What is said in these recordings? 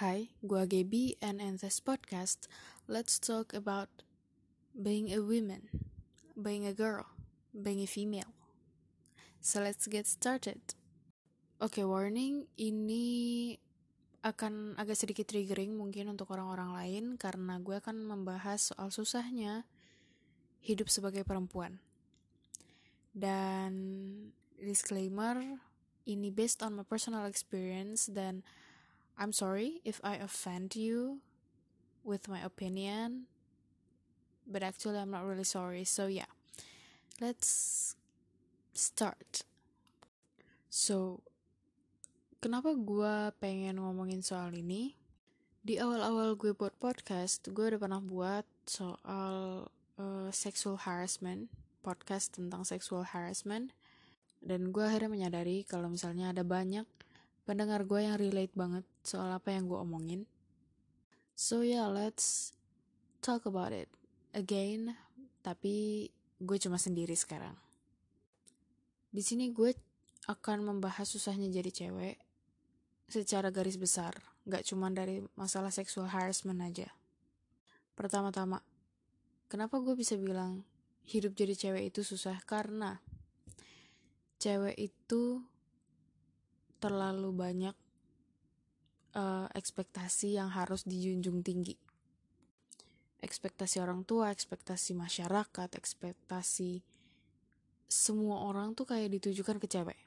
Hi, gua Gaby and in this podcast, let's talk about being a woman, being a girl, being a female. So let's get started. Oke, okay, warning, ini akan agak sedikit triggering mungkin untuk orang-orang lain karena gue akan membahas soal susahnya hidup sebagai perempuan. Dan disclaimer, ini based on my personal experience dan I'm sorry if I offend you with my opinion, but actually, I'm not really sorry. So, yeah, let's start. So, kenapa gue pengen ngomongin soal ini? Di awal-awal gue buat podcast, gue udah pernah buat soal uh, sexual harassment, podcast tentang sexual harassment, dan gue akhirnya menyadari kalau misalnya ada banyak pendengar gue yang relate banget soal apa yang gue omongin. So yeah, let's talk about it again. Tapi gue cuma sendiri sekarang. Di sini gue akan membahas susahnya jadi cewek secara garis besar, gak cuma dari masalah sexual harassment aja. Pertama-tama, kenapa gue bisa bilang hidup jadi cewek itu susah? Karena cewek itu terlalu banyak uh, ekspektasi yang harus dijunjung tinggi. Ekspektasi orang tua, ekspektasi masyarakat, ekspektasi semua orang tuh kayak ditujukan ke cewek.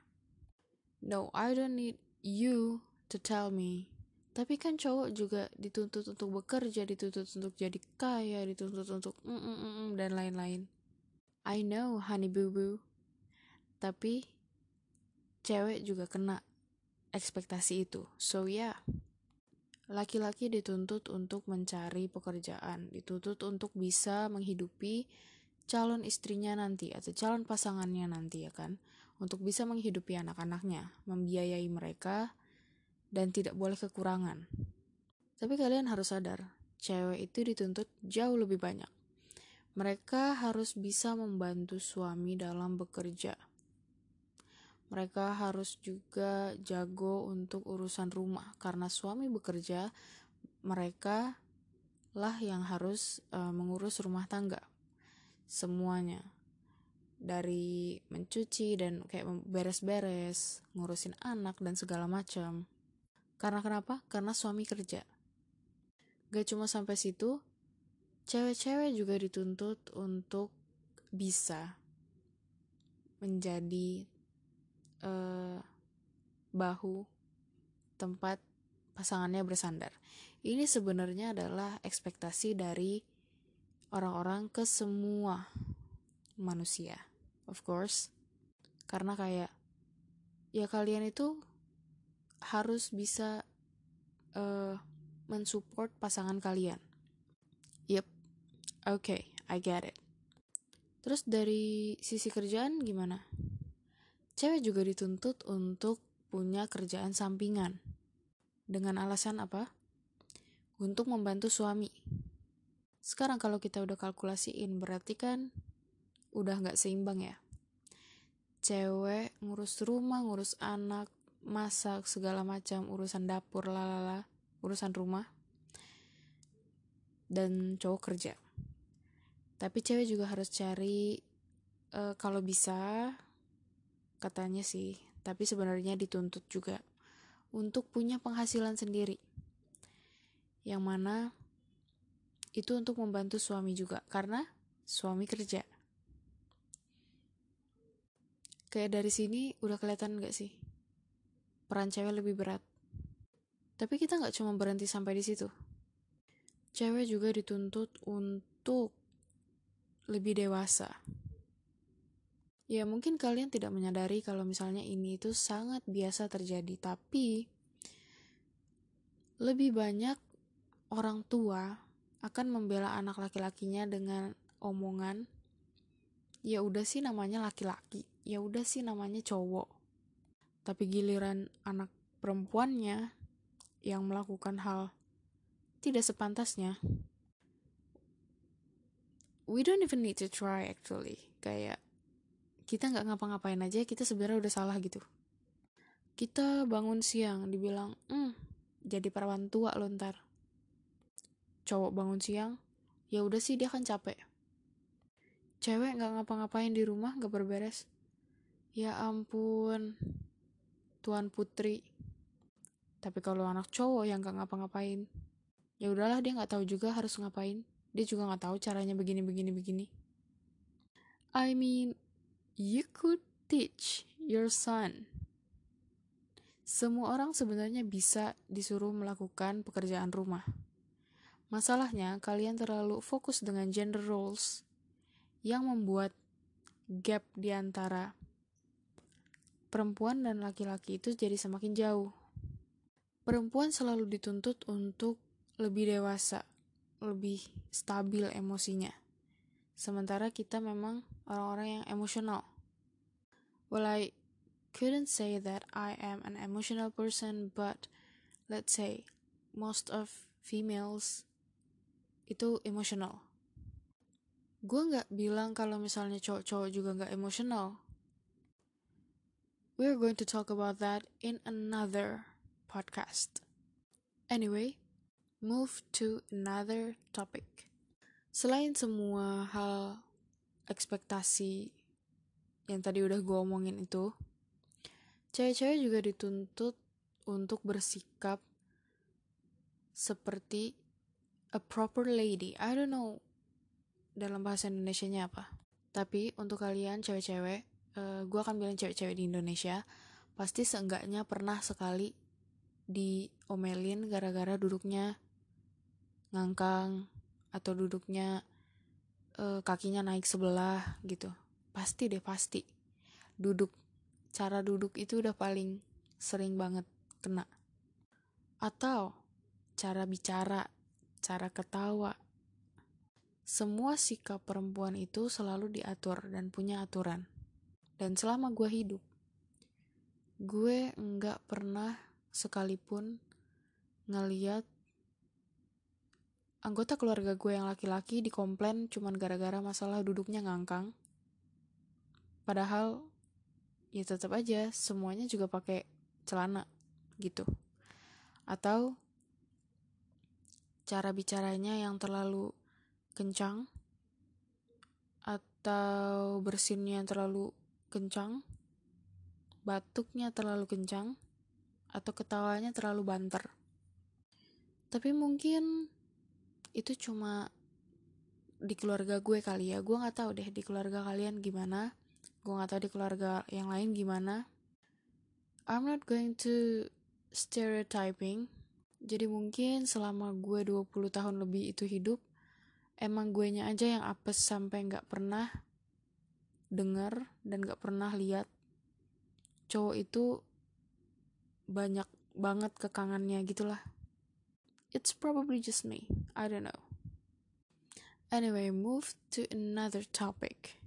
No, I don't need you to tell me. Tapi kan cowok juga dituntut untuk bekerja, dituntut untuk jadi kaya, dituntut untuk mm -mm -mm dan lain-lain. I know, honey boo boo. Tapi cewek juga kena ekspektasi itu. So ya, yeah. laki-laki dituntut untuk mencari pekerjaan, dituntut untuk bisa menghidupi calon istrinya nanti atau calon pasangannya nanti ya kan, untuk bisa menghidupi anak-anaknya, membiayai mereka, dan tidak boleh kekurangan. Tapi kalian harus sadar, cewek itu dituntut jauh lebih banyak. Mereka harus bisa membantu suami dalam bekerja mereka harus juga jago untuk urusan rumah. Karena suami bekerja mereka lah yang harus uh, mengurus rumah tangga semuanya. Dari mencuci dan kayak beres-beres ngurusin anak dan segala macam. Karena kenapa? Karena suami kerja. Gak cuma sampai situ cewek-cewek juga dituntut untuk bisa menjadi bahu tempat pasangannya bersandar. Ini sebenarnya adalah ekspektasi dari orang-orang ke semua manusia, of course. Karena kayak ya kalian itu harus bisa uh, mensupport pasangan kalian. Yep, oke, okay, I get it. Terus dari sisi kerjaan gimana? Cewek juga dituntut untuk punya kerjaan sampingan. Dengan alasan apa? Untuk membantu suami. Sekarang kalau kita udah kalkulasiin, berarti kan udah nggak seimbang ya. Cewek ngurus rumah, ngurus anak, masak, segala macam, urusan dapur, lalala, urusan rumah. Dan cowok kerja. Tapi cewek juga harus cari, uh, kalau bisa, katanya sih, tapi sebenarnya dituntut juga untuk punya penghasilan sendiri. Yang mana itu untuk membantu suami juga karena suami kerja. Kayak dari sini udah kelihatan gak sih? Peran cewek lebih berat. Tapi kita gak cuma berhenti sampai di situ. Cewek juga dituntut untuk lebih dewasa. Ya mungkin kalian tidak menyadari kalau misalnya ini itu sangat biasa terjadi, tapi lebih banyak orang tua akan membela anak laki-lakinya dengan omongan ya udah sih namanya laki-laki, ya udah sih namanya cowok. Tapi giliran anak perempuannya yang melakukan hal tidak sepantasnya, we don't even need to try actually. Kayak kita nggak ngapa-ngapain aja kita sebenarnya udah salah gitu. Kita bangun siang dibilang hmm jadi perawan tua lo ntar. Cowok bangun siang ya udah sih dia kan capek. Cewek nggak ngapa-ngapain di rumah nggak berberes. Ya ampun tuan putri. Tapi kalau anak cowok yang nggak ngapa-ngapain ya udahlah dia nggak tahu juga harus ngapain. Dia juga nggak tahu caranya begini begini begini. I mean you could teach your son semua orang sebenarnya bisa disuruh melakukan pekerjaan rumah Masalahnya, kalian terlalu fokus dengan gender roles yang membuat gap di antara perempuan dan laki-laki itu jadi semakin jauh. Perempuan selalu dituntut untuk lebih dewasa, lebih stabil emosinya. Sementara kita memang orang-orang yang emosional. Well, I couldn't say that I am an emotional person, but let's say most of females itu emosional. Gue nggak bilang kalau misalnya cowok-cowok juga nggak emosional. We're going to talk about that in another podcast. Anyway, move to another topic. Selain semua hal ekspektasi yang tadi udah gue omongin itu, cewek-cewek juga dituntut untuk bersikap seperti a proper lady. I don't know dalam bahasa Indonesia-nya apa. Tapi untuk kalian cewek-cewek, uh, eh, gue akan bilang cewek-cewek di Indonesia, pasti seenggaknya pernah sekali diomelin gara-gara duduknya ngangkang atau duduknya uh, kakinya naik sebelah gitu. Pasti deh pasti. Duduk cara duduk itu udah paling sering banget kena. Atau cara bicara cara ketawa. Semua sikap perempuan itu selalu diatur dan punya aturan. Dan selama gue hidup, gue nggak pernah sekalipun ngeliat anggota keluarga gue yang laki-laki dikomplain cuman gara-gara masalah duduknya ngangkang. Padahal ya tetap aja semuanya juga pakai celana gitu. Atau cara bicaranya yang terlalu kencang atau bersinnya terlalu kencang, batuknya terlalu kencang, atau ketawanya terlalu banter. Tapi mungkin itu cuma di keluarga gue kali ya. Gue nggak tahu deh di keluarga kalian gimana. Gue nggak tahu di keluarga yang lain gimana. I'm not going to stereotyping jadi mungkin selama gue 20 tahun lebih itu hidup, emang gue nya aja yang apes sampai nggak pernah denger dan nggak pernah lihat cowok itu banyak banget kekangannya gitulah. It's probably just me. I don't know. Anyway, move to another topic.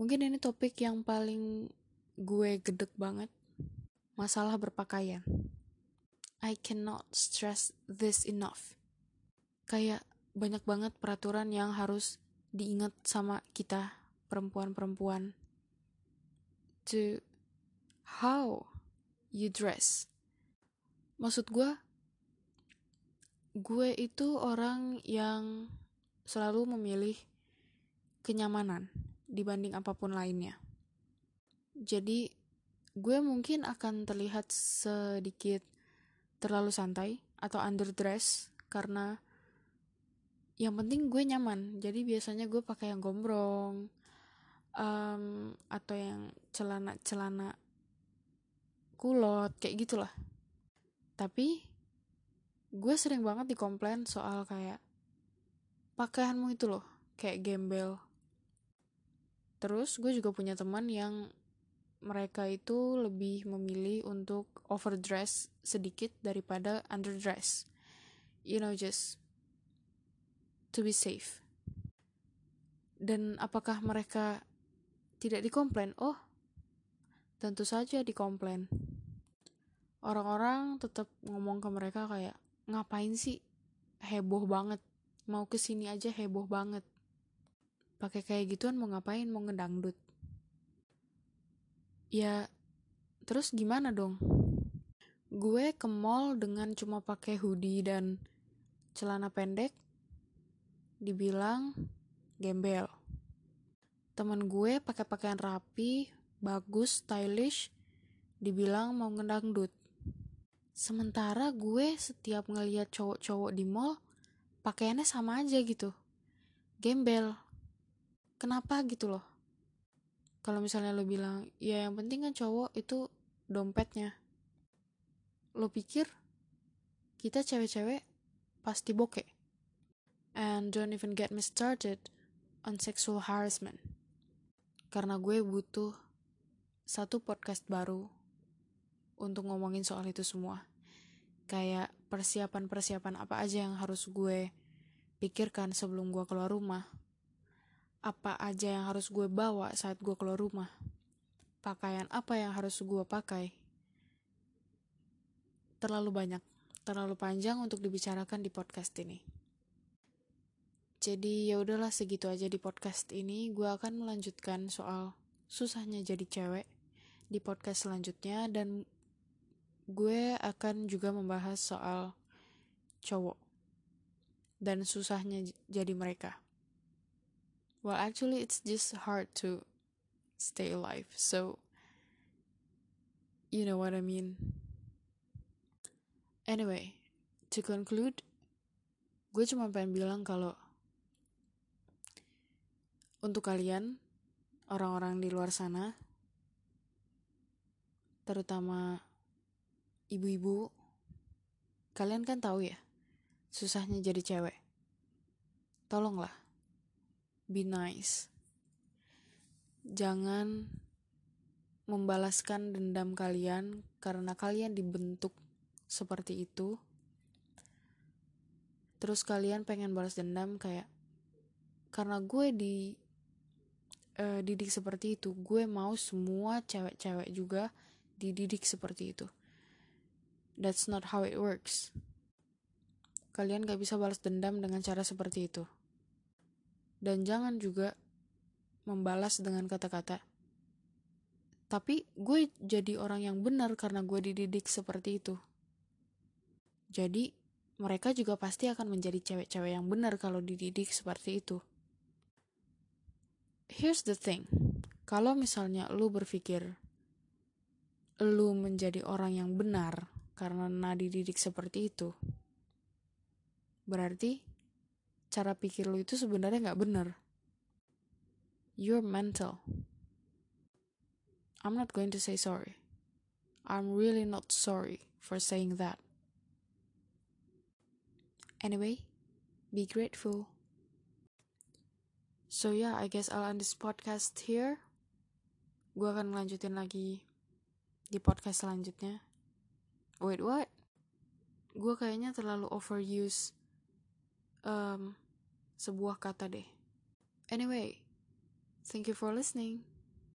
Mungkin ini topik yang paling gue gedek banget. Masalah berpakaian. I cannot stress this enough. Kayak banyak banget peraturan yang harus diingat sama kita perempuan-perempuan. To how you dress. Maksud gue, gue itu orang yang selalu memilih kenyamanan dibanding apa pun lainnya. Jadi, gue mungkin akan terlihat sedikit terlalu santai atau underdress karena yang penting gue nyaman jadi biasanya gue pakai yang gombrong um, atau yang celana celana kulot kayak gitulah tapi gue sering banget dikomplain soal kayak pakaianmu itu loh kayak gembel terus gue juga punya teman yang mereka itu lebih memilih untuk overdress sedikit daripada underdress. You know, just to be safe. Dan apakah mereka tidak dikomplain? Oh, tentu saja dikomplain. Orang-orang tetap ngomong ke mereka kayak, ngapain sih heboh banget? Mau ke sini aja heboh banget. Pakai kayak gituan mau ngapain? Mau ngedangdut ya terus gimana dong gue ke mall dengan cuma pakai hoodie dan celana pendek dibilang gembel teman gue pakai pakaian rapi bagus stylish dibilang mau ngedangdut sementara gue setiap ngeliat cowok-cowok di mall pakaiannya sama aja gitu. Gembel. Kenapa gitu loh? Kalau misalnya lo bilang ya yang penting kan cowok itu dompetnya. Lo pikir kita cewek-cewek pasti bokeh? And don't even get me started on sexual harassment. Karena gue butuh satu podcast baru untuk ngomongin soal itu semua kayak persiapan-persiapan apa aja yang harus gue pikirkan sebelum gue keluar rumah. Apa aja yang harus gue bawa saat gue keluar rumah. Pakaian apa yang harus gue pakai. Terlalu banyak, terlalu panjang untuk dibicarakan di podcast ini. Jadi ya udahlah segitu aja di podcast ini. Gue akan melanjutkan soal susahnya jadi cewek di podcast selanjutnya dan gue akan juga membahas soal cowok dan susahnya jadi mereka. Well, actually, it's just hard to stay alive. So, you know what I mean. Anyway, to conclude, gue cuma pengen bilang kalau untuk kalian, orang-orang di luar sana, terutama ibu-ibu, kalian kan tahu ya, susahnya jadi cewek. Tolonglah, be nice. Jangan membalaskan dendam kalian karena kalian dibentuk seperti itu. Terus kalian pengen balas dendam kayak karena gue di uh, didik seperti itu, gue mau semua cewek-cewek juga dididik seperti itu. That's not how it works. Kalian gak bisa balas dendam dengan cara seperti itu. Dan jangan juga membalas dengan kata-kata. Tapi gue jadi orang yang benar karena gue dididik seperti itu. Jadi mereka juga pasti akan menjadi cewek-cewek yang benar kalau dididik seperti itu. Here's the thing. Kalau misalnya lu berpikir lu menjadi orang yang benar karena nadi didik seperti itu, berarti cara pikir lu itu sebenarnya nggak bener. You're mental. I'm not going to say sorry. I'm really not sorry for saying that. Anyway, be grateful. So yeah, I guess I'll end this podcast here. Gue akan lanjutin lagi di podcast selanjutnya. Wait, what? Gue kayaknya terlalu overuse um, sebuah kata deh. Anyway, thank you for listening.